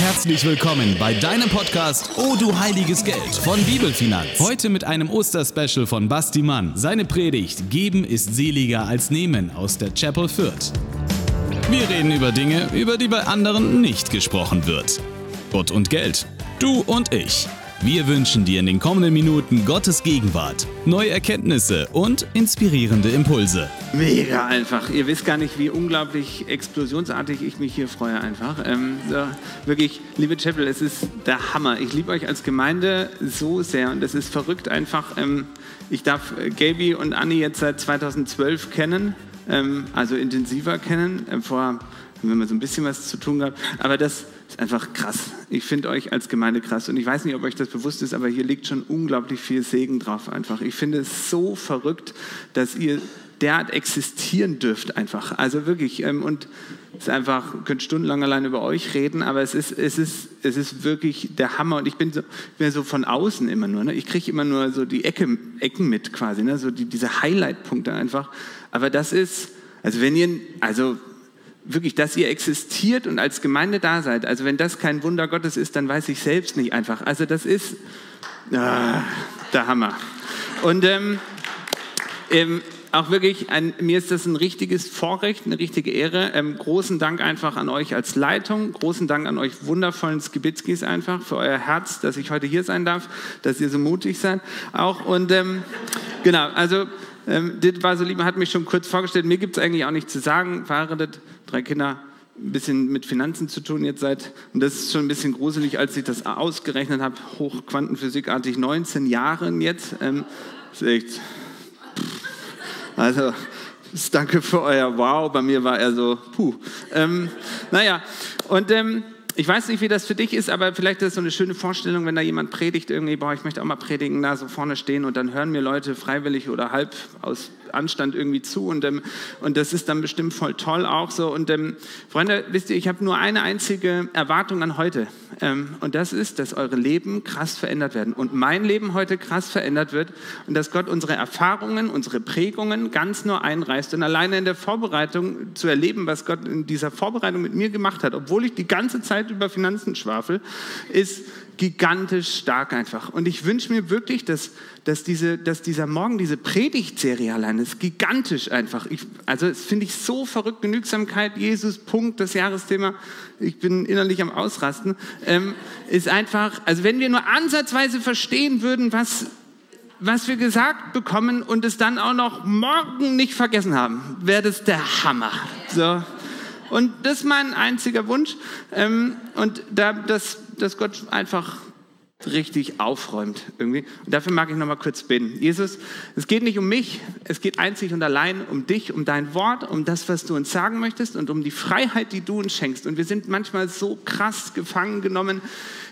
Herzlich willkommen bei deinem Podcast Oh du heiliges Geld von Bibelfinanz. Heute mit einem Osterspecial von Basti Mann. Seine Predigt Geben ist seliger als Nehmen aus der Chapel Fürth. Wir reden über Dinge, über die bei anderen nicht gesprochen wird. Gott und Geld. Du und ich. Wir wünschen dir in den kommenden Minuten Gottes Gegenwart, neue Erkenntnisse und inspirierende Impulse. Mega einfach. Ihr wisst gar nicht, wie unglaublich explosionsartig ich mich hier freue einfach. Ähm, so, wirklich, liebe Chapel, es ist der Hammer. Ich liebe euch als Gemeinde so sehr und es ist verrückt einfach. Ähm, ich darf äh, Gaby und Anni jetzt seit 2012 kennen, ähm, also intensiver kennen. Ähm, vorher haben wir so ein bisschen was zu tun gehabt. Aber das ist einfach krass. Ich finde euch als Gemeinde krass. Und ich weiß nicht, ob euch das bewusst ist, aber hier liegt schon unglaublich viel Segen drauf einfach. Ich finde es so verrückt, dass ihr derart existieren dürft einfach. Also wirklich. Ähm, und es ist einfach, könnt stundenlang allein über euch reden, aber es ist, es ist, es ist wirklich der Hammer. Und ich bin so, bin so von außen immer nur. Ne? Ich kriege immer nur so die Ecke, Ecken mit quasi, ne? so die, diese Highlight-Punkte einfach. Aber das ist, also wenn ihr, also wirklich, dass ihr existiert und als Gemeinde da seid. Also wenn das kein Wunder Gottes ist, dann weiß ich selbst nicht einfach. Also das ist ah, der Hammer. Und ähm, ähm, auch wirklich, ein, mir ist das ein richtiges Vorrecht, eine richtige Ehre. Ähm, großen Dank einfach an euch als Leitung, großen Dank an euch wundervollen Skibitzkis einfach für euer Herz, dass ich heute hier sein darf, dass ihr so mutig seid auch. Und ähm, genau, also ähm, das war so lieb, hat mich schon kurz vorgestellt. Mir gibt es eigentlich auch nichts zu sagen. Verheiratet, drei Kinder, ein bisschen mit Finanzen zu tun jetzt seit, und das ist schon ein bisschen gruselig, als ich das ausgerechnet habe, hochquantenphysikartig 19 Jahren jetzt. Ähm, ist echt, also, danke für euer Wow, bei mir war er so, puh. Ähm, naja, und ähm, ich weiß nicht, wie das für dich ist, aber vielleicht ist es so eine schöne Vorstellung, wenn da jemand predigt, irgendwie, boah, ich möchte auch mal predigen, da so vorne stehen und dann hören mir Leute freiwillig oder halb aus Anstand irgendwie zu und, ähm, und das ist dann bestimmt voll toll auch so. Und ähm, Freunde, wisst ihr, ich habe nur eine einzige Erwartung an heute ähm, und das ist, dass eure Leben krass verändert werden und mein Leben heute krass verändert wird und dass Gott unsere Erfahrungen, unsere Prägungen ganz nur einreißt und alleine in der Vorbereitung zu erleben, was Gott in dieser Vorbereitung mit mir gemacht hat, obwohl ich die ganze Zeit über Finanzen schwafel, ist gigantisch stark einfach. Und ich wünsche mir wirklich, dass, dass, diese, dass dieser Morgen, diese Predigtserie allein ist gigantisch einfach. Ich, also das finde ich so verrückt. Genügsamkeit, Jesus, Punkt, das Jahresthema. Ich bin innerlich am Ausrasten. Ähm, ist einfach, also wenn wir nur ansatzweise verstehen würden, was, was wir gesagt bekommen und es dann auch noch morgen nicht vergessen haben, wäre das der Hammer. So. Und das ist mein einziger Wunsch. Ähm, und da, dass, dass Gott einfach richtig aufräumt irgendwie. Und dafür mag ich noch mal kurz beten. Jesus, es geht nicht um mich, es geht einzig und allein um dich, um dein Wort, um das, was du uns sagen möchtest und um die Freiheit, die du uns schenkst. Und wir sind manchmal so krass gefangen genommen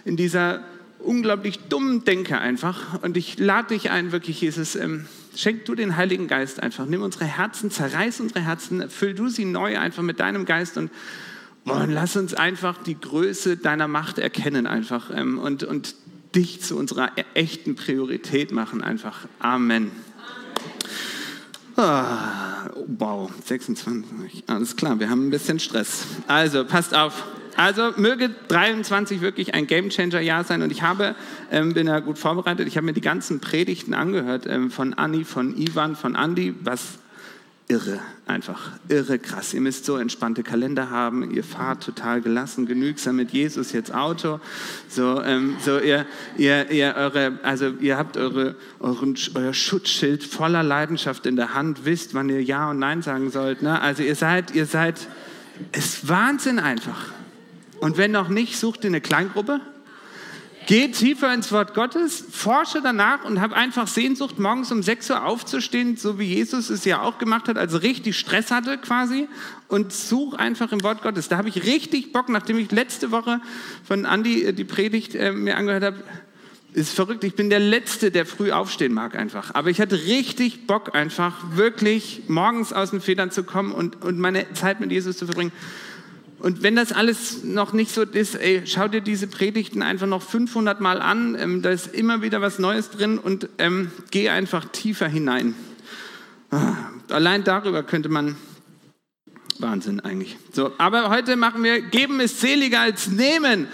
in dieser unglaublich dummen Denke einfach. Und ich lade dich ein, wirklich, Jesus, ähm, schenk du den Heiligen Geist einfach. Nimm unsere Herzen, zerreiß unsere Herzen, füll du sie neu einfach mit deinem Geist und, und lass uns einfach die Größe deiner Macht erkennen einfach ähm, und, und dich zu unserer e-, echten Priorität machen einfach. Amen. Ah, wow, 26. Alles klar, wir haben ein bisschen Stress. Also, passt auf. Also möge 23 wirklich ein Gamechanger-Jahr sein. Und ich habe, ähm, bin ja gut vorbereitet, ich habe mir die ganzen Predigten angehört ähm, von Anni, von Ivan, von Andi, was irre, einfach irre krass. Ihr müsst so entspannte Kalender haben, ihr fahrt total gelassen, genügsam mit Jesus jetzt Auto. So, ähm, so ihr, ihr, ihr, eure, also ihr habt eure, euren, euer Schutzschild voller Leidenschaft in der Hand, wisst, wann ihr Ja und Nein sagen sollt. Ne? Also ihr seid, ihr seid, es ist Wahnsinn einfach. Und wenn noch nicht, such dir eine Kleingruppe. Geh tiefer ins Wort Gottes, forsche danach und hab einfach Sehnsucht, morgens um 6 Uhr aufzustehen, so wie Jesus es ja auch gemacht hat, also richtig Stress hatte quasi und such einfach im Wort Gottes. Da habe ich richtig Bock, nachdem ich letzte Woche von Andi äh, die Predigt äh, mir angehört habe, ist verrückt. Ich bin der Letzte, der früh aufstehen mag einfach. Aber ich hatte richtig Bock einfach, wirklich morgens aus den Federn zu kommen und, und meine Zeit mit Jesus zu verbringen. Und wenn das alles noch nicht so ist, ey, schau dir diese Predigten einfach noch 500 Mal an. Ähm, da ist immer wieder was Neues drin und ähm, geh einfach tiefer hinein. Ah, allein darüber könnte man Wahnsinn eigentlich. So, aber heute machen wir, geben ist seliger als nehmen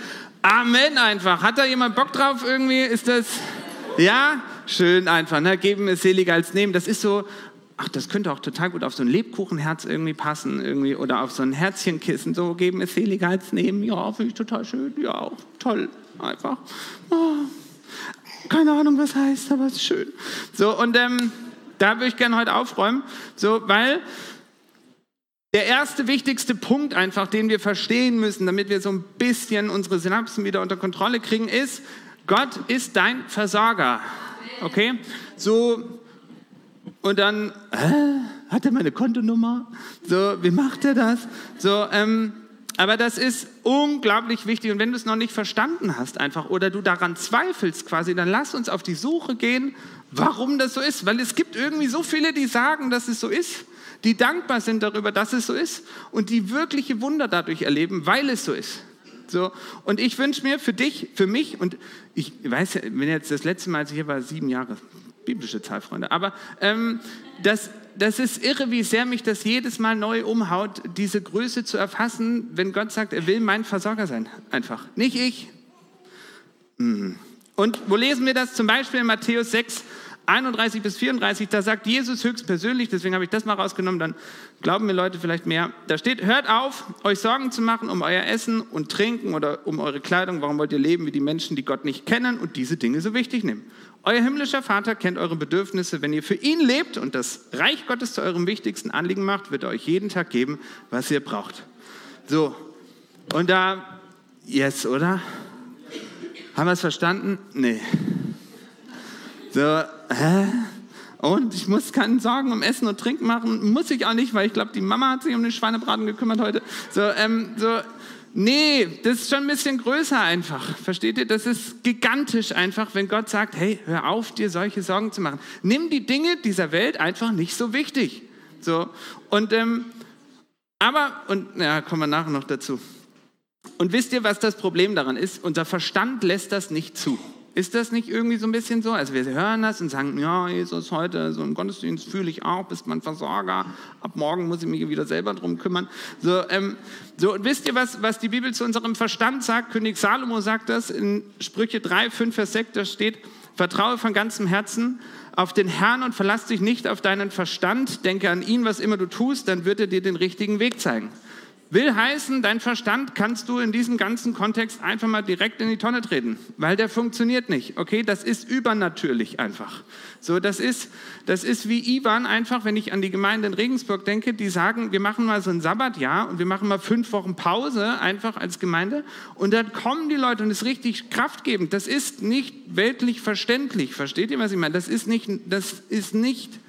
Amen einfach. Hat da jemand Bock drauf irgendwie? Ist das, ja? Schön einfach. Ne? Geben ist seliger als nehmen. Das ist so, ach, das könnte auch total gut auf so ein Lebkuchenherz irgendwie passen irgendwie oder auf so ein Herzchenkissen. So geben ist seliger als nehmen. Ja, finde ich total schön. Ja, auch toll. Einfach. Oh, keine Ahnung, was heißt, aber es ist schön. So, und ähm, da würde ich gerne heute aufräumen. So, weil der erste wichtigste Punkt einfach, den wir verstehen müssen, damit wir so ein bisschen unsere Synapsen wieder unter Kontrolle kriegen, ist, Gott ist dein Versorger. Okay? So, und dann, hä? hat er meine Kontonummer? So, wie macht er das? So, ähm, aber das ist unglaublich wichtig. Und wenn du es noch nicht verstanden hast, einfach, oder du daran zweifelst quasi, dann lass uns auf die Suche gehen, warum das so ist. Weil es gibt irgendwie so viele, die sagen, dass es so ist, die dankbar sind darüber, dass es so ist und die wirkliche Wunder dadurch erleben, weil es so ist. So, und ich wünsche mir für dich, für mich, und ich weiß, wenn jetzt das letzte Mal, als ich hier war, sieben Jahre, biblische Zahl, Freunde, aber ähm, das, das ist irre, wie sehr mich das jedes Mal neu umhaut, diese Größe zu erfassen, wenn Gott sagt, er will mein Versorger sein. Einfach. Nicht ich. Mhm. Und wo lesen wir das? Zum Beispiel in Matthäus 6, 31 bis 34, da sagt Jesus höchstpersönlich, deswegen habe ich das mal rausgenommen, dann glauben mir Leute vielleicht mehr. Da steht, hört auf, euch Sorgen zu machen um euer Essen und Trinken oder um eure Kleidung. Warum wollt ihr leben wie die Menschen, die Gott nicht kennen und diese Dinge so wichtig nehmen? Euer himmlischer Vater kennt eure Bedürfnisse. Wenn ihr für ihn lebt und das Reich Gottes zu eurem wichtigsten Anliegen macht, wird er euch jeden Tag geben, was ihr braucht. So, und da, yes, oder? Haben wir es verstanden? Nee. So, hä? Und ich muss keinen Sorgen um Essen und Trinken machen. Muss ich auch nicht, weil ich glaube, die Mama hat sich um den Schweinebraten gekümmert heute. So, ähm, so, Nee, das ist schon ein bisschen größer einfach. Versteht ihr? Das ist gigantisch einfach, wenn Gott sagt, hey, hör auf, dir solche Sorgen zu machen. Nimm die Dinge dieser Welt einfach nicht so wichtig. So. Und, ähm, aber, und ja, kommen wir nachher noch dazu. Und wisst ihr, was das Problem daran ist? Unser Verstand lässt das nicht zu. Ist das nicht irgendwie so ein bisschen so? Also wir hören das und sagen, ja, Jesus, heute so im Gottesdienst fühle ich auch, bist mein Versorger, ab morgen muss ich mich wieder selber drum kümmern. So, ähm, so und wisst ihr, was, was die Bibel zu unserem Verstand sagt? König Salomo sagt das in Sprüche 3, 5, Vers 6, da steht, vertraue von ganzem Herzen auf den Herrn und verlass dich nicht auf deinen Verstand, denke an ihn, was immer du tust, dann wird er dir den richtigen Weg zeigen. Will heißen, dein Verstand kannst du in diesem ganzen Kontext einfach mal direkt in die Tonne treten, weil der funktioniert nicht. Okay, das ist übernatürlich einfach. So, das ist, das ist wie Ivan einfach, wenn ich an die Gemeinde in Regensburg denke, die sagen, wir machen mal so ein Sabbatjahr und wir machen mal fünf Wochen Pause einfach als Gemeinde und dann kommen die Leute und es ist richtig kraftgebend. Das ist nicht weltlich verständlich. Versteht ihr, was ich meine? Das ist nicht, das ist nicht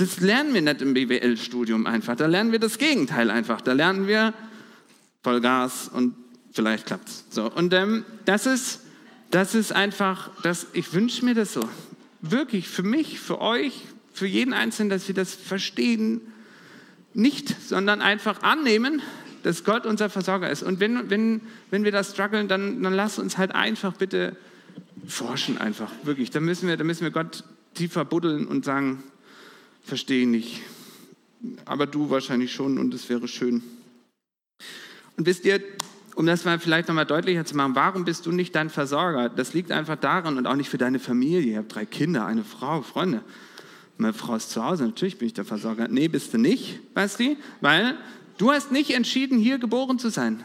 das lernen wir nicht im BWL-Studium einfach. Da lernen wir das Gegenteil einfach. Da lernen wir Vollgas und vielleicht klappt es. So, und ähm, das, ist, das ist einfach, das, ich wünsche mir das so. Wirklich für mich, für euch, für jeden Einzelnen, dass wir das verstehen. Nicht, sondern einfach annehmen, dass Gott unser Versorger ist. Und wenn, wenn, wenn wir das strugglen, dann, dann lass uns halt einfach bitte forschen einfach, wirklich. Da müssen wir, da müssen wir Gott tiefer buddeln und sagen, verstehe nicht. Aber du wahrscheinlich schon und es wäre schön. Und wisst ihr, um das mal vielleicht nochmal deutlicher zu machen, warum bist du nicht dein Versorger? Das liegt einfach daran und auch nicht für deine Familie. Ihr habt drei Kinder, eine Frau, Freunde. Meine Frau ist zu Hause, natürlich bin ich der Versorger. Nee, bist du nicht, Basti, weil du hast nicht entschieden, hier geboren zu sein.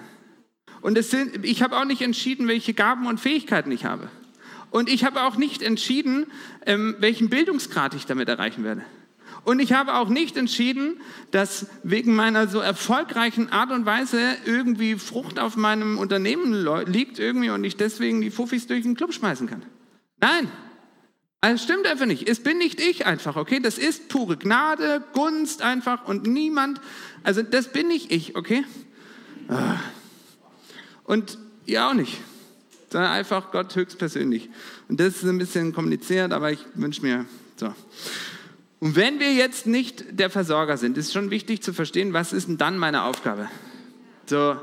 Und sind, ich habe auch nicht entschieden, welche Gaben und Fähigkeiten ich habe. Und ich habe auch nicht entschieden, ähm, welchen Bildungsgrad ich damit erreichen werde. Und ich habe auch nicht entschieden, dass wegen meiner so erfolgreichen Art und Weise irgendwie Frucht auf meinem Unternehmen liegt irgendwie und ich deswegen die Fuffis durch den Club schmeißen kann. Nein, also stimmt einfach nicht. Es bin nicht ich einfach, okay? Das ist pure Gnade, Gunst einfach und niemand. Also das bin nicht ich, okay? Ah. Und ihr auch nicht. Sondern einfach Gott höchstpersönlich. Und das ist ein bisschen kompliziert, aber ich wünsche mir so. Und wenn wir jetzt nicht der Versorger sind, ist schon wichtig zu verstehen, was ist denn dann meine Aufgabe? So,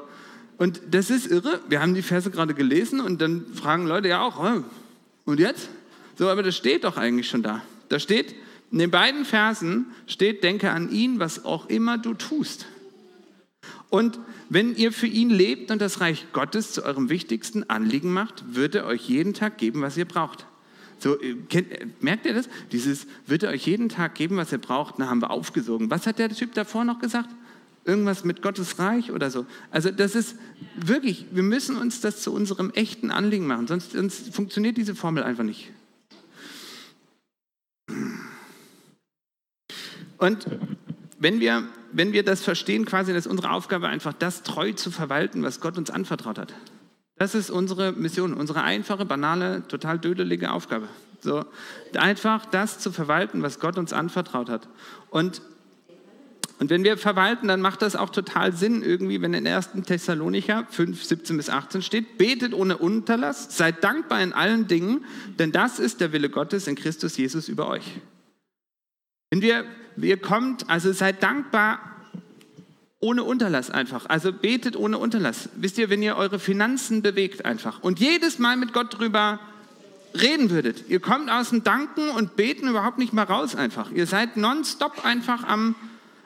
und das ist irre. Wir haben die Verse gerade gelesen und dann fragen Leute ja auch, und jetzt? So, aber das steht doch eigentlich schon da. Da steht, in den beiden Versen steht, denke an ihn, was auch immer du tust. Und wenn ihr für ihn lebt und das Reich Gottes zu eurem wichtigsten Anliegen macht, wird er euch jeden Tag geben, was ihr braucht. So, äh, kennt, äh, merkt ihr das? Dieses wird er euch jeden Tag geben, was ihr braucht, na, haben wir aufgesogen. Was hat der Typ davor noch gesagt? Irgendwas mit Gottes Reich oder so. Also das ist wirklich, wir müssen uns das zu unserem echten Anliegen machen, sonst, sonst funktioniert diese Formel einfach nicht. Und wenn wir, wenn wir das verstehen, quasi, dass unsere Aufgabe einfach das treu zu verwalten, was Gott uns anvertraut hat. Das ist unsere Mission, unsere einfache, banale, total dödelige Aufgabe. So, einfach das zu verwalten, was Gott uns anvertraut hat. Und, und wenn wir verwalten, dann macht das auch total Sinn, irgendwie, wenn in 1. Thessalonicher 5, 17 bis 18 steht, betet ohne Unterlass, seid dankbar in allen Dingen, denn das ist der Wille Gottes in Christus Jesus über euch. Wenn wir, ihr kommt, also seid dankbar ohne Unterlass einfach. Also betet ohne Unterlass. Wisst ihr, wenn ihr eure Finanzen bewegt einfach und jedes Mal mit Gott drüber reden würdet, ihr kommt aus dem Danken und Beten überhaupt nicht mehr raus einfach. Ihr seid nonstop einfach am,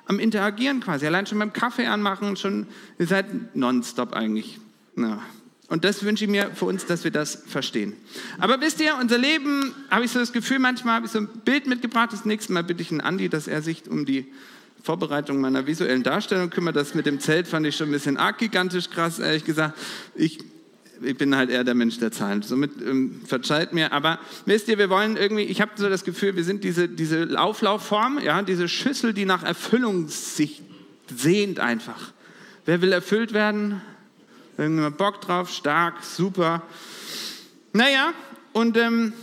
am Interagieren quasi. Allein schon beim Kaffee anmachen, schon, ihr seid nonstop eigentlich. Ja. Und das wünsche ich mir für uns, dass wir das verstehen. Aber wisst ihr, unser Leben, habe ich so das Gefühl, manchmal habe ich so ein Bild mitgebracht. Das nächste Mal bitte ich einen Andi, dass er sich um die Vorbereitung meiner visuellen Darstellung kümmert. Das mit dem Zelt fand ich schon ein bisschen arg gigantisch krass, ehrlich gesagt. Ich, ich bin halt eher der Mensch der Zahlen. Somit ähm, verzeiht mir. Aber wisst ihr, wir wollen irgendwie, ich habe so das Gefühl, wir sind diese, diese Auflaufform, ja, diese Schüssel, die nach Erfüllung sich sehnt einfach. Wer will erfüllt werden? Irgendjemand Bock drauf? Stark, super. Naja, und ähm,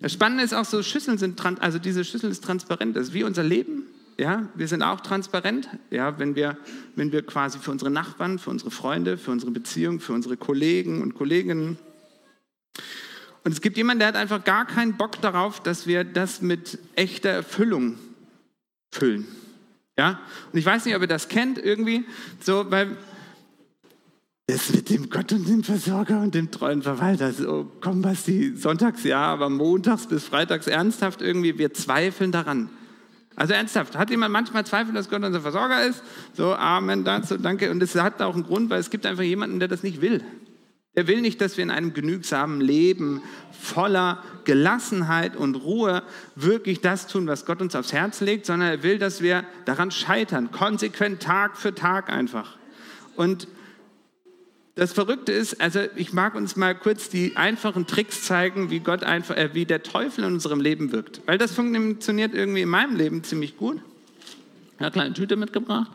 das Spannende ist auch so, Schüsseln sind, also diese Schüssel ist transparent, das ist wie unser Leben. Ja, wir sind auch transparent, ja, wenn, wir, wenn wir quasi für unsere Nachbarn, für unsere Freunde, für unsere Beziehungen, für unsere Kollegen und Kolleginnen. Und es gibt jemanden, der hat einfach gar keinen Bock darauf, dass wir das mit echter Erfüllung füllen. Ja? Und ich weiß nicht, ob ihr das kennt irgendwie, so, weil das mit dem Gott und dem Versorger und dem treuen Verwalter, so, komm Basti, sonntags ja, aber montags bis freitags ernsthaft irgendwie, wir zweifeln daran. Also ernsthaft, hat jemand manchmal Zweifel, dass Gott unser Versorger ist? So, Amen dazu, danke. Und es hat auch einen Grund, weil es gibt einfach jemanden, der das nicht will. Er will nicht, dass wir in einem genügsamen Leben voller Gelassenheit und Ruhe wirklich das tun, was Gott uns aufs Herz legt, sondern er will, dass wir daran scheitern, konsequent Tag für Tag einfach. Und das Verrückte ist, also ich mag uns mal kurz die einfachen Tricks zeigen, wie Gott einfach, äh, wie der Teufel in unserem Leben wirkt, weil das funktioniert irgendwie in meinem Leben ziemlich gut. Eine kleine Tüte mitgebracht.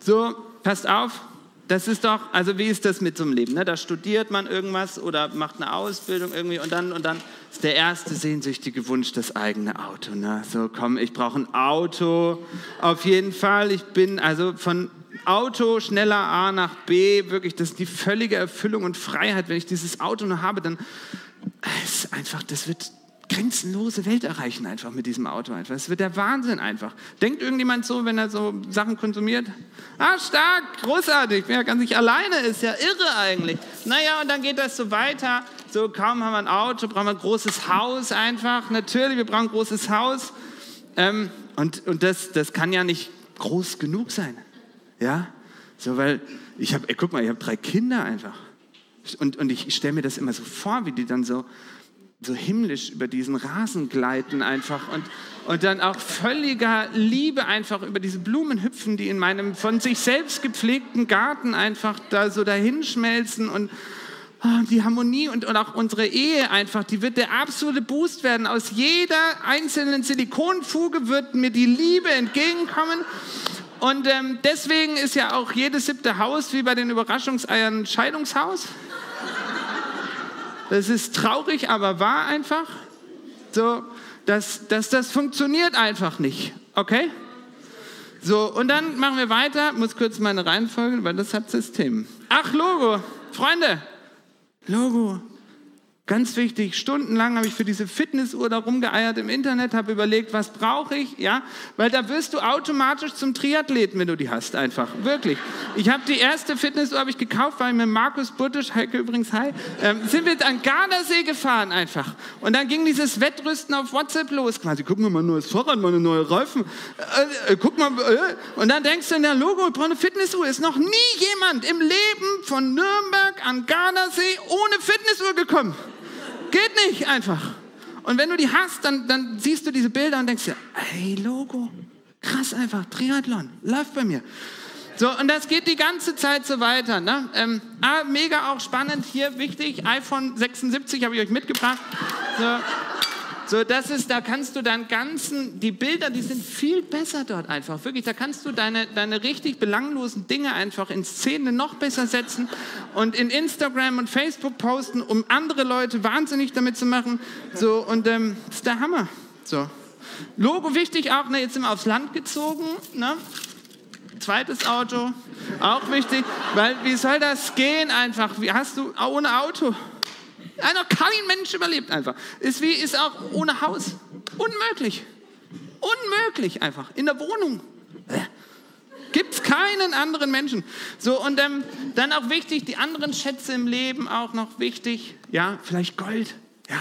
So, passt auf, das ist doch, also wie ist das mit so einem Leben? Ne? Da studiert man irgendwas oder macht eine Ausbildung irgendwie und dann, und dann ist der erste sehnsüchtige Wunsch das eigene Auto. Ne? So, komm, ich brauche ein Auto, auf jeden Fall. Ich bin also von Auto schneller A nach B, wirklich, das ist die völlige Erfüllung und Freiheit. Wenn ich dieses Auto noch habe, dann ist einfach, das wird grenzenlose Welt erreichen einfach mit diesem Auto einfach. Das wird der Wahnsinn einfach. Denkt irgendjemand so, wenn er so Sachen konsumiert? Ah, stark, großartig, wer ganz nicht alleine ist, ja irre eigentlich. Naja, und dann geht das so weiter. So, kaum haben wir ein Auto, brauchen wir ein großes Haus einfach. Natürlich, wir brauchen ein großes Haus. Ähm, und und das, das kann ja nicht groß genug sein. Ja, so weil ich habe, guck mal, ich habe drei Kinder einfach. Und, und ich, stelle mir das immer so vor, wie die dann so, so himmlisch über diesen Rasen gleiten einfach und, und dann auch völliger Liebe einfach über diese Blumen hüpfen, die in meinem von sich selbst gepflegten Garten einfach da so dahinschmelzen und oh, die Harmonie und, und auch unsere Ehe einfach, die wird der absolute Boost werden. Aus jeder einzelnen Silikonfuge wird mir die Liebe entgegenkommen und ähm, deswegen ist ja auch jedes siebte Haus wie bei den Überraschungseiern ein Scheidungshaus. Das ist traurig, aber wahr einfach. So, dass, dass das funktioniert einfach nicht. Okay? So, und dann machen wir weiter. Muss kurz meine Reihenfolge, weil das hat System. Ach, Logo. Freunde. Logo. Ganz wichtig, stundenlang habe ich für diese Fitnessuhr da rumgeeiert im Internet, habe überlegt, was brauche ich, ja, weil da wirst du automatisch zum Triathleten, wenn du die hast, einfach, wirklich. Ich habe die erste Fitnessuhr habe ich gekauft, weil mit Markus Buttisch, Heike übrigens, hi, ähm, sind wir an Gardasee gefahren einfach. Und dann ging dieses Wettrüsten auf WhatsApp los, quasi, guck mal, mein neues Fahrrad, meine neue Reifen, äh, äh, guck mal, äh. und dann denkst du, in der Logo, ich brauche eine Fitnessuhr, ist noch nie jemand im Leben von Nürnberg an Gardasee ohne Fitnessuhr gekommen. Geht nicht einfach. Und wenn du die hast, dann, dann siehst du diese Bilder und denkst dir, ey, Logo, krass einfach, Triathlon, läuft bei mir. So, und das geht die ganze Zeit so weiter. Ne? Ähm, ah, mega auch spannend, hier wichtig, iPhone 76 habe ich euch mitgebracht. So, so, das ist, da kannst du deinen ganzen, die Bilder, die sind viel besser dort einfach. Wirklich, da kannst du deine, deine richtig belanglosen Dinge einfach in Szene noch besser setzen und in Instagram und Facebook posten, um andere Leute wahnsinnig damit zu machen. So, und ähm, das ist der Hammer. So. Logo wichtig auch, ne, jetzt sind wir aufs Land gezogen. Ne? Zweites Auto, auch wichtig, weil wie soll das gehen einfach? Wie hast du ohne Auto? Einer, kein Mensch überlebt einfach. Ist wie, ist auch ohne Haus. Unmöglich. Unmöglich einfach. In der Wohnung. Gibt es keinen anderen Menschen. So, und ähm, dann auch wichtig, die anderen Schätze im Leben auch noch wichtig. Ja, vielleicht Gold. Ja.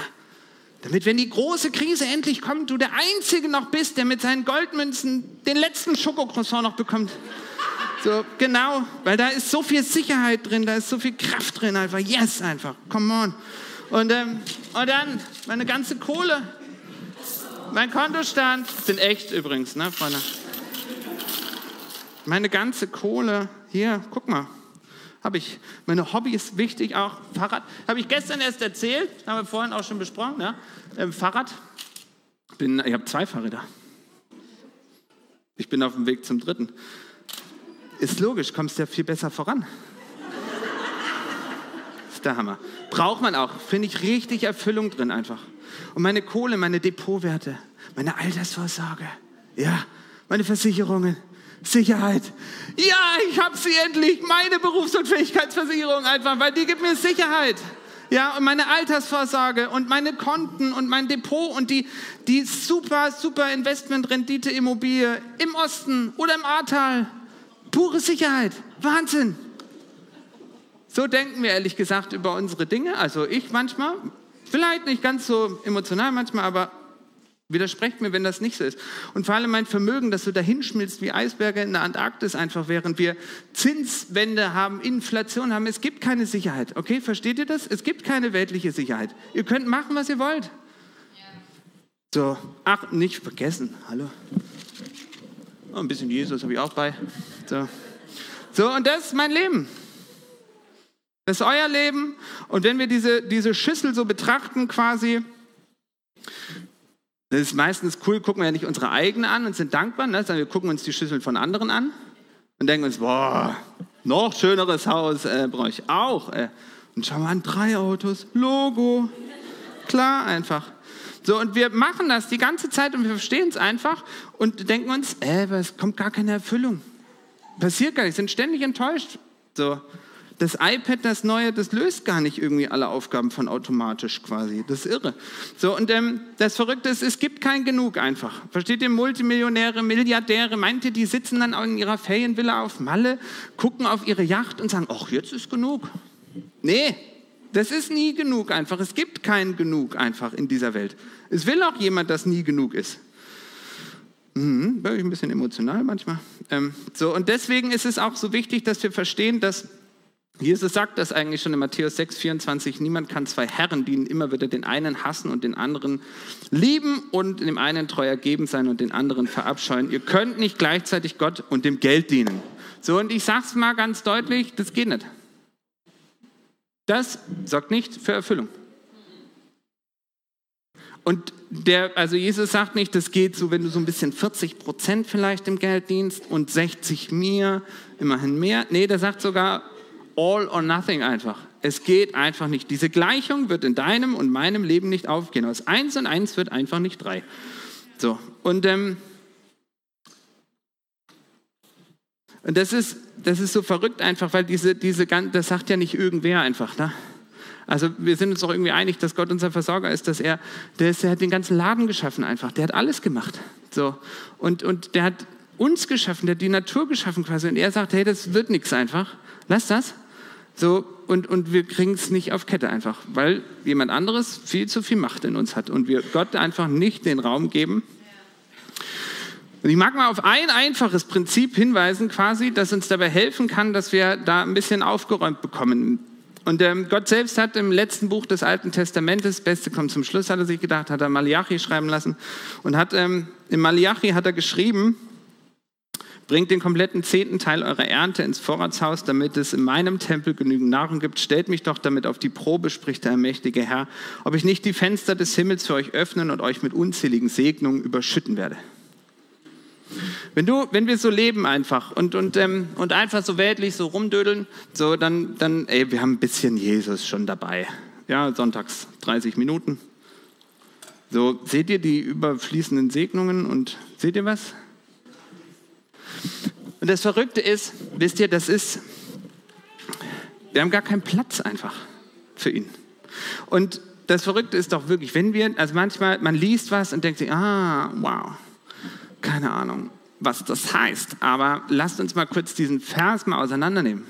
Damit, wenn die große Krise endlich kommt, du der Einzige noch bist, der mit seinen Goldmünzen den letzten Schokocroissant noch bekommt. So, genau, weil da ist so viel Sicherheit drin, da ist so viel Kraft drin, einfach, yes, einfach, come on. Und, ähm, und dann meine ganze Kohle, mein Kontostand, sind echt übrigens, ne, Freunde. Meine ganze Kohle, hier, guck mal, habe ich. Meine Hobbys wichtig auch. Fahrrad, habe ich gestern erst erzählt, haben wir vorhin auch schon besprochen, ja. Ähm, Fahrrad, bin, ich habe zwei Fahrräder. Ich bin auf dem Weg zum dritten. Ist logisch, kommst ja viel besser voran. ist der Hammer. Braucht man auch, finde ich richtig Erfüllung drin einfach. Und meine Kohle, meine Depotwerte, meine Altersvorsorge, ja, meine Versicherungen, Sicherheit. Ja, ich habe sie endlich, meine Berufsunfähigkeitsversicherung einfach, weil die gibt mir Sicherheit. Ja, und meine Altersvorsorge und meine Konten und mein Depot und die, die super, super Investmentrendite Immobilie im Osten oder im Ahrtal. Pure Sicherheit. Wahnsinn. So denken wir ehrlich gesagt über unsere Dinge. Also ich manchmal, vielleicht nicht ganz so emotional manchmal, aber widersprecht mir, wenn das nicht so ist. Und vor allem mein Vermögen, das so dahinschmilzt wie Eisberge in der Antarktis einfach, während wir Zinswende haben, Inflation haben. Es gibt keine Sicherheit. Okay, versteht ihr das? Es gibt keine weltliche Sicherheit. Ihr könnt machen, was ihr wollt. So, ach, nicht vergessen. Hallo. Oh, ein bisschen Jesus habe ich auch bei. So. so, und das ist mein Leben. Das ist euer Leben. Und wenn wir diese, diese Schüssel so betrachten, quasi, das ist meistens cool, gucken wir ja nicht unsere eigene an und sind dankbar, ne? sondern wir gucken uns die Schüssel von anderen an und denken uns, boah, noch schöneres Haus äh, brauche ich auch. Äh. Und schauen wir an, drei Autos, Logo, klar einfach. So, und wir machen das die ganze Zeit und wir verstehen es einfach und denken uns, äh, es kommt gar keine Erfüllung. Passiert gar nicht, sind ständig enttäuscht. So, das iPad, das neue, das löst gar nicht irgendwie alle Aufgaben von automatisch quasi. Das ist irre. So, und ähm, das Verrückte ist, es gibt kein Genug einfach. Versteht ihr, Multimillionäre, Milliardäre, meint ihr, die sitzen dann in ihrer Ferienvilla auf Malle, gucken auf ihre Yacht und sagen, ach, jetzt ist genug. Nee, das ist nie genug einfach. Es gibt kein Genug einfach in dieser Welt. Es will auch jemand, dass nie genug ist. Mhm, bin ich ein bisschen emotional manchmal. Ähm, so, und deswegen ist es auch so wichtig, dass wir verstehen, dass Jesus sagt das eigentlich schon in Matthäus 6, 24, niemand kann zwei Herren dienen, immer wird er den einen hassen und den anderen lieben und dem einen treu ergeben sein und den anderen verabscheuen. Ihr könnt nicht gleichzeitig Gott und dem Geld dienen. So, und ich sage es mal ganz deutlich, das geht nicht. Das sorgt nicht für Erfüllung. Und der, also Jesus sagt nicht, das geht so, wenn du so ein bisschen 40 Prozent vielleicht im Geld dienst und 60 mir, immerhin mehr. Nee, der sagt sogar all or nothing einfach. Es geht einfach nicht. Diese Gleichung wird in deinem und meinem Leben nicht aufgehen. Aus eins und eins wird einfach nicht drei. So, und ähm, und das ist, das ist so verrückt einfach, weil diese, diese, das sagt ja nicht irgendwer einfach. Ne? Also wir sind uns doch irgendwie einig, dass Gott unser Versorger ist, dass er, der, ist, der hat den ganzen Laden geschaffen einfach, der hat alles gemacht. So. Und, und der hat uns geschaffen, der hat die Natur geschaffen quasi. Und er sagt, hey, das wird nichts einfach, lass das. So, und, und wir kriegen es nicht auf Kette einfach, weil jemand anderes viel zu viel Macht in uns hat und wir Gott einfach nicht den Raum geben. Und ich mag mal auf ein einfaches Prinzip hinweisen, quasi, das uns dabei helfen kann, dass wir da ein bisschen aufgeräumt bekommen. Und ähm, Gott selbst hat im letzten Buch des Alten Testamentes, Beste kommt zum Schluss, hat er sich gedacht, hat er Malachi schreiben lassen und hat ähm, im Malachi hat er geschrieben, Bringt den kompletten zehnten Teil eurer Ernte ins Vorratshaus, damit es in meinem Tempel genügend Nahrung gibt. Stellt mich doch damit auf die Probe, spricht der mächtige Herr, ob ich nicht die Fenster des Himmels für euch öffnen und euch mit unzähligen Segnungen überschütten werde. Wenn, du, wenn wir so leben einfach und, und, ähm, und einfach so weltlich so rumdödeln, so dann, dann, ey, wir haben ein bisschen Jesus schon dabei. Ja, sonntags 30 Minuten. So, seht ihr die überfließenden Segnungen und seht ihr was? Und das Verrückte ist, wisst ihr, das ist, wir haben gar keinen Platz einfach für ihn. Und das Verrückte ist doch wirklich, wenn wir, also manchmal, man liest was und denkt sich, ah, wow, keine Ahnung, was das heißt. Aber lasst uns mal kurz diesen Vers mal auseinandernehmen.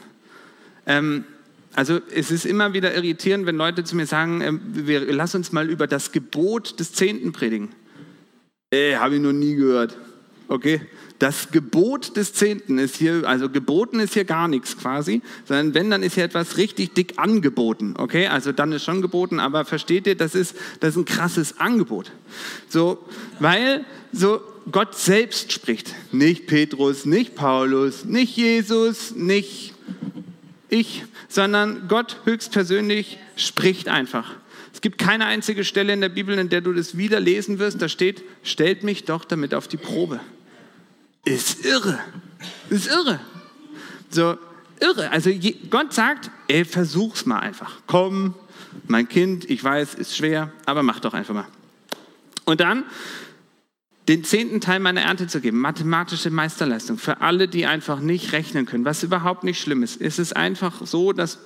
Ähm, also es ist immer wieder irritierend, wenn Leute zu mir sagen, äh, wir, lass uns mal über das Gebot des Zehnten predigen. Äh, habe ich noch nie gehört. Okay, das Gebot des Zehnten ist hier, also geboten ist hier gar nichts quasi, sondern wenn, dann ist hier etwas richtig dick angeboten. Okay, also dann ist schon geboten, aber versteht ihr, das ist, das ist ein krasses Angebot. So, weil so Gott selbst spricht. Nicht Petrus, nicht Paulus, nicht Jesus, nicht ich, sondern Gott höchstpersönlich spricht einfach. Es gibt keine einzige Stelle in der Bibel, in der du das wieder lesen wirst. Da steht, stellt mich doch damit auf die Probe. Ist irre. Ist irre. So, irre. Also Gott sagt, ey, versuch's mal einfach. Komm, mein Kind, ich weiß, ist schwer, aber mach doch einfach mal. Und dann den zehnten Teil meiner Ernte zu geben, mathematische Meisterleistung für alle, die einfach nicht rechnen können, was überhaupt nicht schlimm ist. Es ist einfach so, dass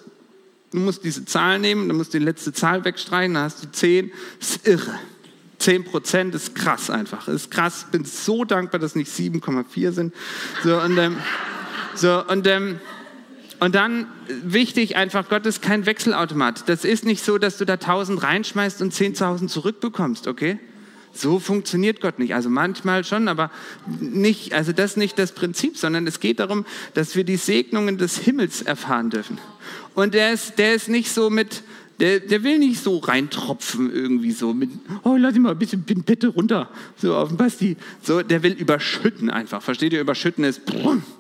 du musst diese Zahl nehmen, du musst die letzte Zahl wegstreichen, dann hast du zehn. Das ist irre. 10 Prozent ist krass einfach. Ist krass. Bin so dankbar, dass nicht 7,4 sind. So und, ähm, so, und, ähm, und dann wichtig einfach, Gott ist kein Wechselautomat. Das ist nicht so, dass du da 1000 reinschmeißt und 10.000 zurückbekommst, okay? So funktioniert Gott nicht. Also manchmal schon, aber nicht, also das nicht das Prinzip, sondern es geht darum, dass wir die Segnungen des Himmels erfahren dürfen. Und der ist, der ist nicht so mit, der, der will nicht so reintropfen irgendwie so mit, oh, lass ihn mal ein bisschen Pinpette runter, so auf den Basti. So, der will überschütten einfach. Versteht ihr? Überschütten ist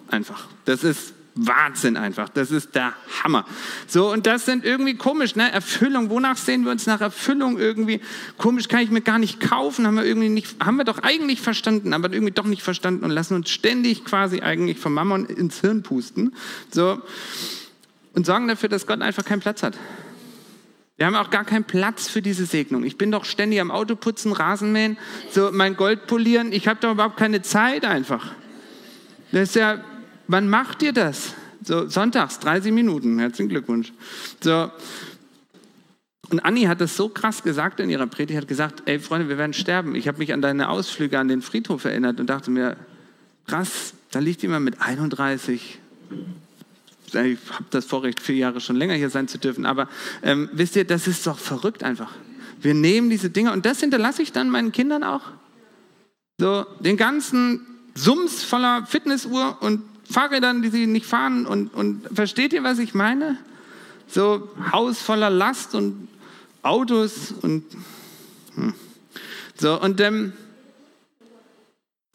einfach. Das ist Wahnsinn einfach. Das ist der Hammer. So, und das sind irgendwie komisch, ne? Erfüllung. Wonach sehen wir uns nach Erfüllung irgendwie? Komisch kann ich mir gar nicht kaufen. Haben wir irgendwie nicht, haben wir doch eigentlich verstanden, aber irgendwie doch nicht verstanden und lassen uns ständig quasi eigentlich vom Mammon ins Hirn pusten. So. Und sorgen dafür, dass Gott einfach keinen Platz hat. Wir haben auch gar keinen Platz für diese Segnung. Ich bin doch ständig am Autoputzen, Rasenmähen, so mein Gold polieren. Ich habe doch überhaupt keine Zeit einfach. Das ist ja, wann macht ihr das? So sonntags, 30 Minuten. Herzlichen Glückwunsch. So. Und Anni hat das so krass gesagt in ihrer Predigt, hat gesagt, ey Freunde, wir werden sterben. Ich habe mich an deine Ausflüge an den Friedhof erinnert und dachte mir, krass, da liegt jemand mit 31, ich habe das Vorrecht, vier Jahre schon länger hier sein zu dürfen, aber ähm, wisst ihr, das ist doch verrückt einfach. Wir nehmen diese Dinge und das hinterlasse ich dann meinen Kindern auch. So den ganzen Sums voller Fitnessuhr und Fahrrädern, die sie nicht fahren und, und versteht ihr, was ich meine? So Haus voller Last und Autos und hm. so und ähm,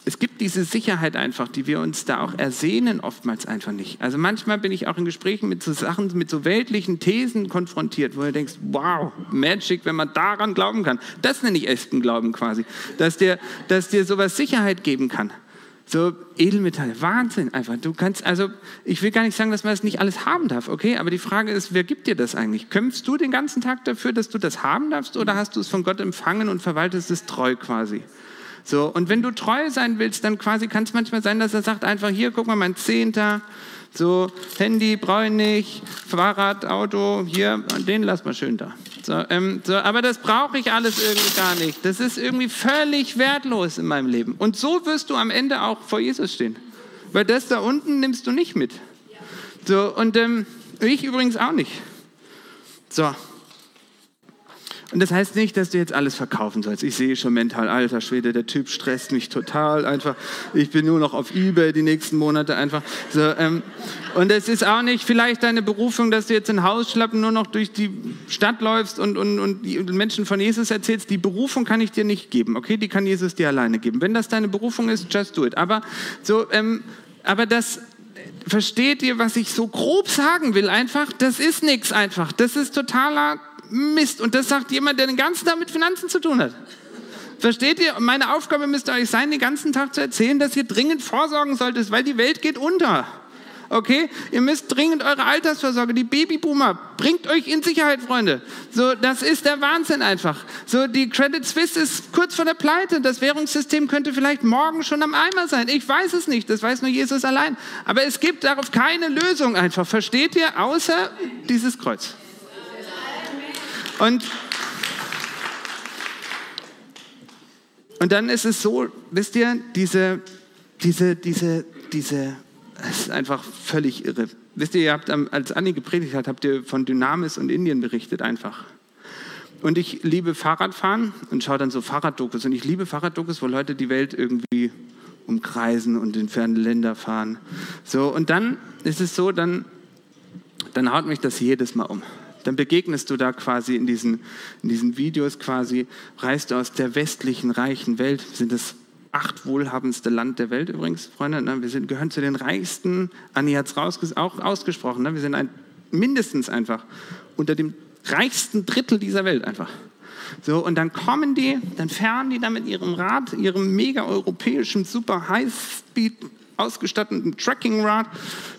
es gibt diese Sicherheit einfach, die wir uns da auch ersehnen, oftmals einfach nicht. Also manchmal bin ich auch in Gesprächen mit so Sachen, mit so weltlichen Thesen konfrontiert, wo du denkst, wow, Magic, wenn man daran glauben kann. Das nenne ich echten Glauben quasi. Dass dir, dass dir sowas Sicherheit geben kann. So Edelmetalle, Wahnsinn einfach. Du kannst, also ich will gar nicht sagen, dass man das nicht alles haben darf, okay? Aber die Frage ist, wer gibt dir das eigentlich? Kämpfst du den ganzen Tag dafür, dass du das haben darfst oder hast du es von Gott empfangen und verwaltest es treu quasi? So, und wenn du treu sein willst, dann quasi kann es manchmal sein, dass er sagt einfach, hier, guck mal, mein Zehnter, so, Handy brauche Fahrrad, Auto, hier, den lass mal schön da. So, ähm, so, aber das brauche ich alles irgendwie gar nicht. Das ist irgendwie völlig wertlos in meinem Leben. Und so wirst du am Ende auch vor Jesus stehen. Weil das da unten nimmst du nicht mit. So, und ähm, ich übrigens auch nicht. So, und das heißt nicht, dass du jetzt alles verkaufen sollst. Ich sehe schon mental, alter Schwede, der Typ stresst mich total einfach. Ich bin nur noch auf Ebay die nächsten Monate einfach. So, ähm, und es ist auch nicht vielleicht deine Berufung, dass du jetzt in Hausschlappen nur noch durch die Stadt läufst und, und, und die Menschen von Jesus erzählst. Die Berufung kann ich dir nicht geben, okay? Die kann Jesus dir alleine geben. Wenn das deine Berufung ist, just do it. Aber so, ähm, aber das, versteht ihr, was ich so grob sagen will? Einfach, das ist nichts einfach. Das ist totaler Mist. Und das sagt jemand, der den ganzen Tag mit Finanzen zu tun hat. Versteht ihr? Meine Aufgabe müsste euch sein, den ganzen Tag zu erzählen, dass ihr dringend vorsorgen solltet, weil die Welt geht unter. Okay? Ihr müsst dringend eure Altersvorsorge, die Babyboomer, bringt euch in Sicherheit, Freunde. So, das ist der Wahnsinn einfach. So, die Credit Suisse ist kurz vor der Pleite. Das Währungssystem könnte vielleicht morgen schon am Eimer sein. Ich weiß es nicht. Das weiß nur Jesus allein. Aber es gibt darauf keine Lösung einfach. Versteht ihr? Außer dieses Kreuz. Und, und dann ist es so, wisst ihr, diese, diese, diese, diese, es ist einfach völlig irre. Wisst ihr, ihr habt, als Anni gepredigt hat, habt ihr von Dynamis und Indien berichtet einfach. Und ich liebe Fahrradfahren und schaue dann so Fahrraddokus. Und ich liebe Fahrraddokus, wo Leute die Welt irgendwie umkreisen und in ferne Länder fahren. So, und dann ist es so, dann, dann haut mich das jedes Mal um dann begegnest du da quasi in diesen, in diesen Videos quasi, reist du aus der westlichen reichen Welt, sind das acht wohlhabendste Land der Welt übrigens, Freunde. Ne? Wir sind, gehören zu den reichsten, Anni hat es auch ausgesprochen, ne? wir sind ein, mindestens einfach unter dem reichsten Drittel dieser Welt einfach. So, und dann kommen die, dann fahren die da mit ihrem Rad, ihrem mega europäischen, super Highspeed ausgestatteten Tracking-Rad,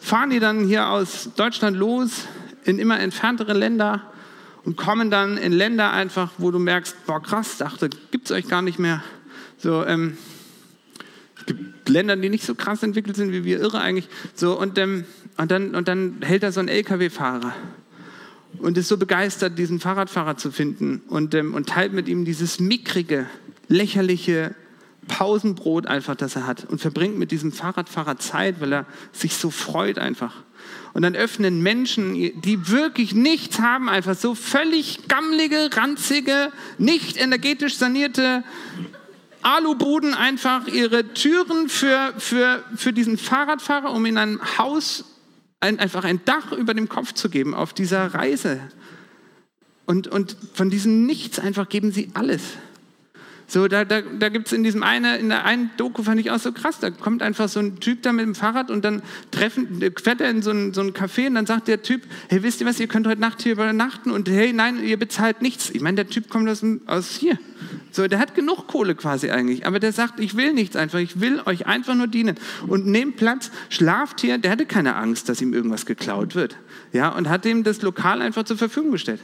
fahren die dann hier aus Deutschland los, in immer entferntere Länder und kommen dann in Länder einfach, wo du merkst, boah krass, dachte, gibt es euch gar nicht mehr. So, ähm, es gibt Länder, die nicht so krass entwickelt sind wie wir, irre eigentlich. So, und, ähm, und, dann, und dann hält da so ein LKW-Fahrer und ist so begeistert, diesen Fahrradfahrer zu finden und, ähm, und teilt mit ihm dieses mickrige, lächerliche Pausenbrot einfach, das er hat und verbringt mit diesem Fahrradfahrer Zeit, weil er sich so freut einfach. Und dann öffnen Menschen, die wirklich nichts haben, einfach so völlig gammlige, ranzige, nicht energetisch sanierte Alubuden einfach ihre Türen für, für, für diesen Fahrradfahrer, um in einem Haus ein, einfach ein Dach über dem Kopf zu geben auf dieser Reise. Und, und von diesem Nichts einfach geben sie alles. So, da, da, da gibt es in diesem eine, in der einen Doku fand ich auch so krass, da kommt einfach so ein Typ da mit dem Fahrrad und dann treffen, fährt er in so ein, so ein Café und dann sagt der Typ, hey, wisst ihr was, ihr könnt heute Nacht hier übernachten und hey, nein, ihr bezahlt nichts. Ich meine, der Typ kommt aus, aus hier. So, der hat genug Kohle quasi eigentlich, aber der sagt, ich will nichts einfach, ich will euch einfach nur dienen und nehmt Platz, schlaft hier, der hatte keine Angst, dass ihm irgendwas geklaut wird. Ja, und hat ihm das Lokal einfach zur Verfügung gestellt.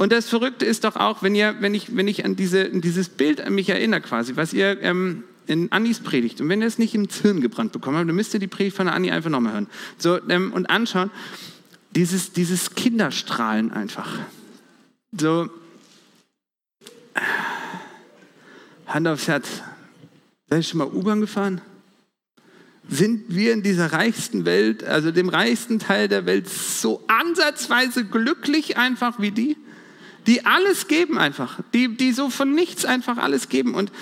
Und das Verrückte ist doch auch, wenn, ihr, wenn, ich, wenn ich an, diese, dieses Bild an mich erinnere quasi, was ihr ähm, in Annis Predigt, und wenn ihr es nicht ins Hirn gebrannt bekommen habt, dann müsst ihr die Predigt von der Anni einfach nochmal hören so, ähm, und anschauen. Dieses, dieses Kinderstrahlen einfach. So, Hand aufs Herz. Seid ihr schon mal U-Bahn gefahren? Sind wir in dieser reichsten Welt, also dem reichsten Teil der Welt, so ansatzweise glücklich einfach wie die? Die alles geben einfach, die, die so von nichts einfach alles geben. Und,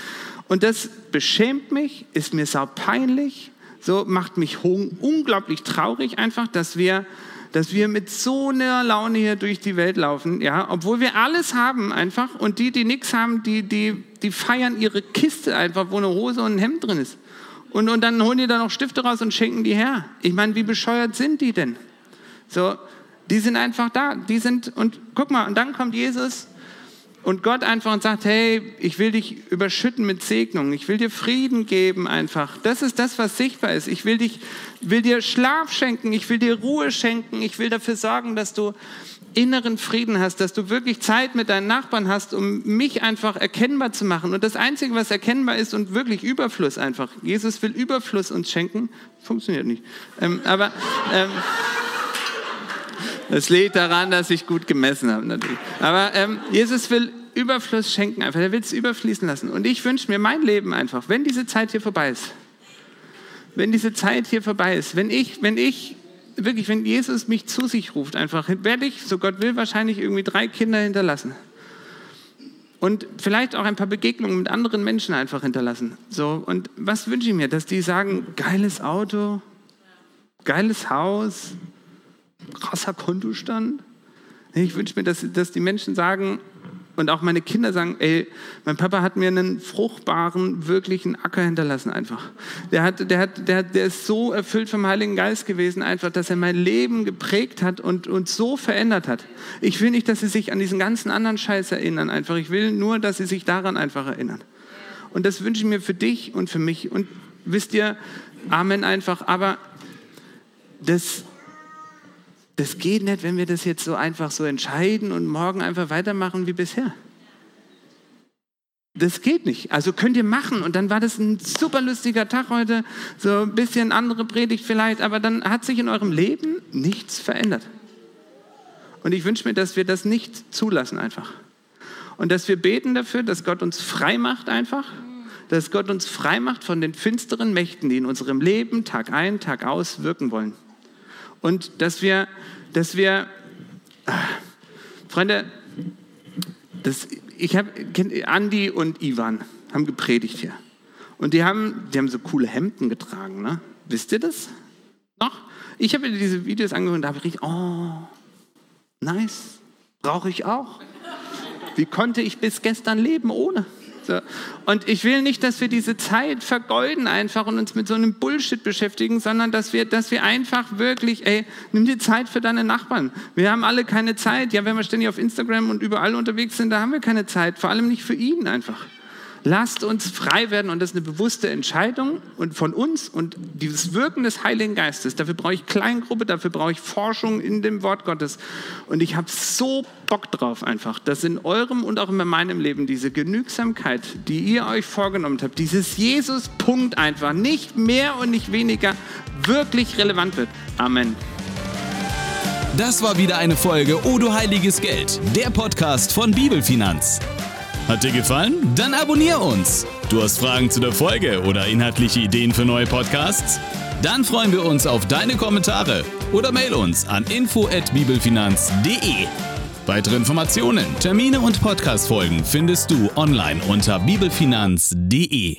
und das beschämt mich, ist mir sau peinlich, so macht mich unglaublich traurig einfach, dass wir, dass wir mit so einer Laune hier durch die Welt laufen, ja, obwohl wir alles haben einfach und die, die nichts haben, die, die, die feiern ihre Kiste einfach, wo eine Hose und ein Hemd drin ist. Und, und dann holen die da noch Stifte raus und schenken die her. Ich meine, wie bescheuert sind die denn? So, die sind einfach da. Die sind, und guck mal, und dann kommt Jesus und Gott einfach und sagt, hey, ich will dich überschütten mit Segnungen. Ich will dir Frieden geben einfach. Das ist das, was sichtbar ist. Ich will dich, will dir Schlaf schenken. Ich will dir Ruhe schenken. Ich will dafür sorgen, dass du, inneren Frieden hast, dass du wirklich Zeit mit deinen Nachbarn hast, um mich einfach erkennbar zu machen. Und das Einzige, was erkennbar ist und wirklich Überfluss einfach. Jesus will Überfluss uns schenken. Funktioniert nicht. Ähm, aber ähm, das liegt daran, dass ich gut gemessen habe natürlich. Aber ähm, Jesus will Überfluss schenken einfach. Er will es überfließen lassen. Und ich wünsche mir mein Leben einfach, wenn diese Zeit hier vorbei ist, wenn diese Zeit hier vorbei ist, wenn ich, wenn ich wirklich, wenn Jesus mich zu sich ruft, einfach werde ich, so Gott will, wahrscheinlich irgendwie drei Kinder hinterlassen. Und vielleicht auch ein paar Begegnungen mit anderen Menschen einfach hinterlassen. So, und was wünsche ich mir? Dass die sagen, geiles Auto, geiles Haus, krasser Kontostand. Ich wünsche mir, dass, dass die Menschen sagen, und auch meine Kinder sagen, ey, mein Papa hat mir einen fruchtbaren, wirklichen Acker hinterlassen einfach. Der, hat, der, hat, der, der ist so erfüllt vom Heiligen Geist gewesen einfach, dass er mein Leben geprägt hat und, und so verändert hat. Ich will nicht, dass sie sich an diesen ganzen anderen Scheiß erinnern einfach. Ich will nur, dass sie sich daran einfach erinnern. Und das wünsche ich mir für dich und für mich. Und wisst ihr, Amen einfach. Aber das, das geht nicht, wenn wir das jetzt so einfach so entscheiden und morgen einfach weitermachen wie bisher. Das geht nicht. Also könnt ihr machen. Und dann war das ein super lustiger Tag heute, so ein bisschen andere Predigt vielleicht, aber dann hat sich in eurem Leben nichts verändert. Und ich wünsche mir, dass wir das nicht zulassen einfach. Und dass wir beten dafür, dass Gott uns frei macht einfach, dass Gott uns frei macht von den finsteren Mächten, die in unserem Leben Tag ein, Tag aus wirken wollen. Und dass wir, dass wir, ah, Freunde, das, ich habe, Andi und Ivan haben gepredigt hier. Und die haben, die haben so coole Hemden getragen, ne? Wisst ihr das noch? Ich habe mir diese Videos angehört und da habe ich richtig, oh, nice, brauche ich auch. Wie konnte ich bis gestern leben ohne? So. Und ich will nicht, dass wir diese Zeit vergeuden einfach und uns mit so einem Bullshit beschäftigen, sondern dass wir, dass wir einfach wirklich, ey, nimm dir Zeit für deine Nachbarn. Wir haben alle keine Zeit. Ja, wenn wir ständig auf Instagram und überall unterwegs sind, da haben wir keine Zeit. Vor allem nicht für ihn einfach. Lasst uns frei werden und das ist eine bewusste Entscheidung und von uns und dieses Wirken des Heiligen Geistes. Dafür brauche ich Kleingruppe, dafür brauche ich Forschung in dem Wort Gottes. Und ich habe so Bock drauf einfach, dass in eurem und auch in meinem Leben diese Genügsamkeit, die ihr euch vorgenommen habt, dieses Jesus-Punkt einfach, nicht mehr und nicht weniger, wirklich relevant wird. Amen. Das war wieder eine Folge O du heiliges Geld, der Podcast von Bibelfinanz. Hat dir gefallen? Dann abonnier uns. Du hast Fragen zu der Folge oder inhaltliche Ideen für neue Podcasts? Dann freuen wir uns auf deine Kommentare oder mail uns an info@bibelfinanz.de. Weitere Informationen, Termine und Podcastfolgen findest du online unter bibelfinanz.de.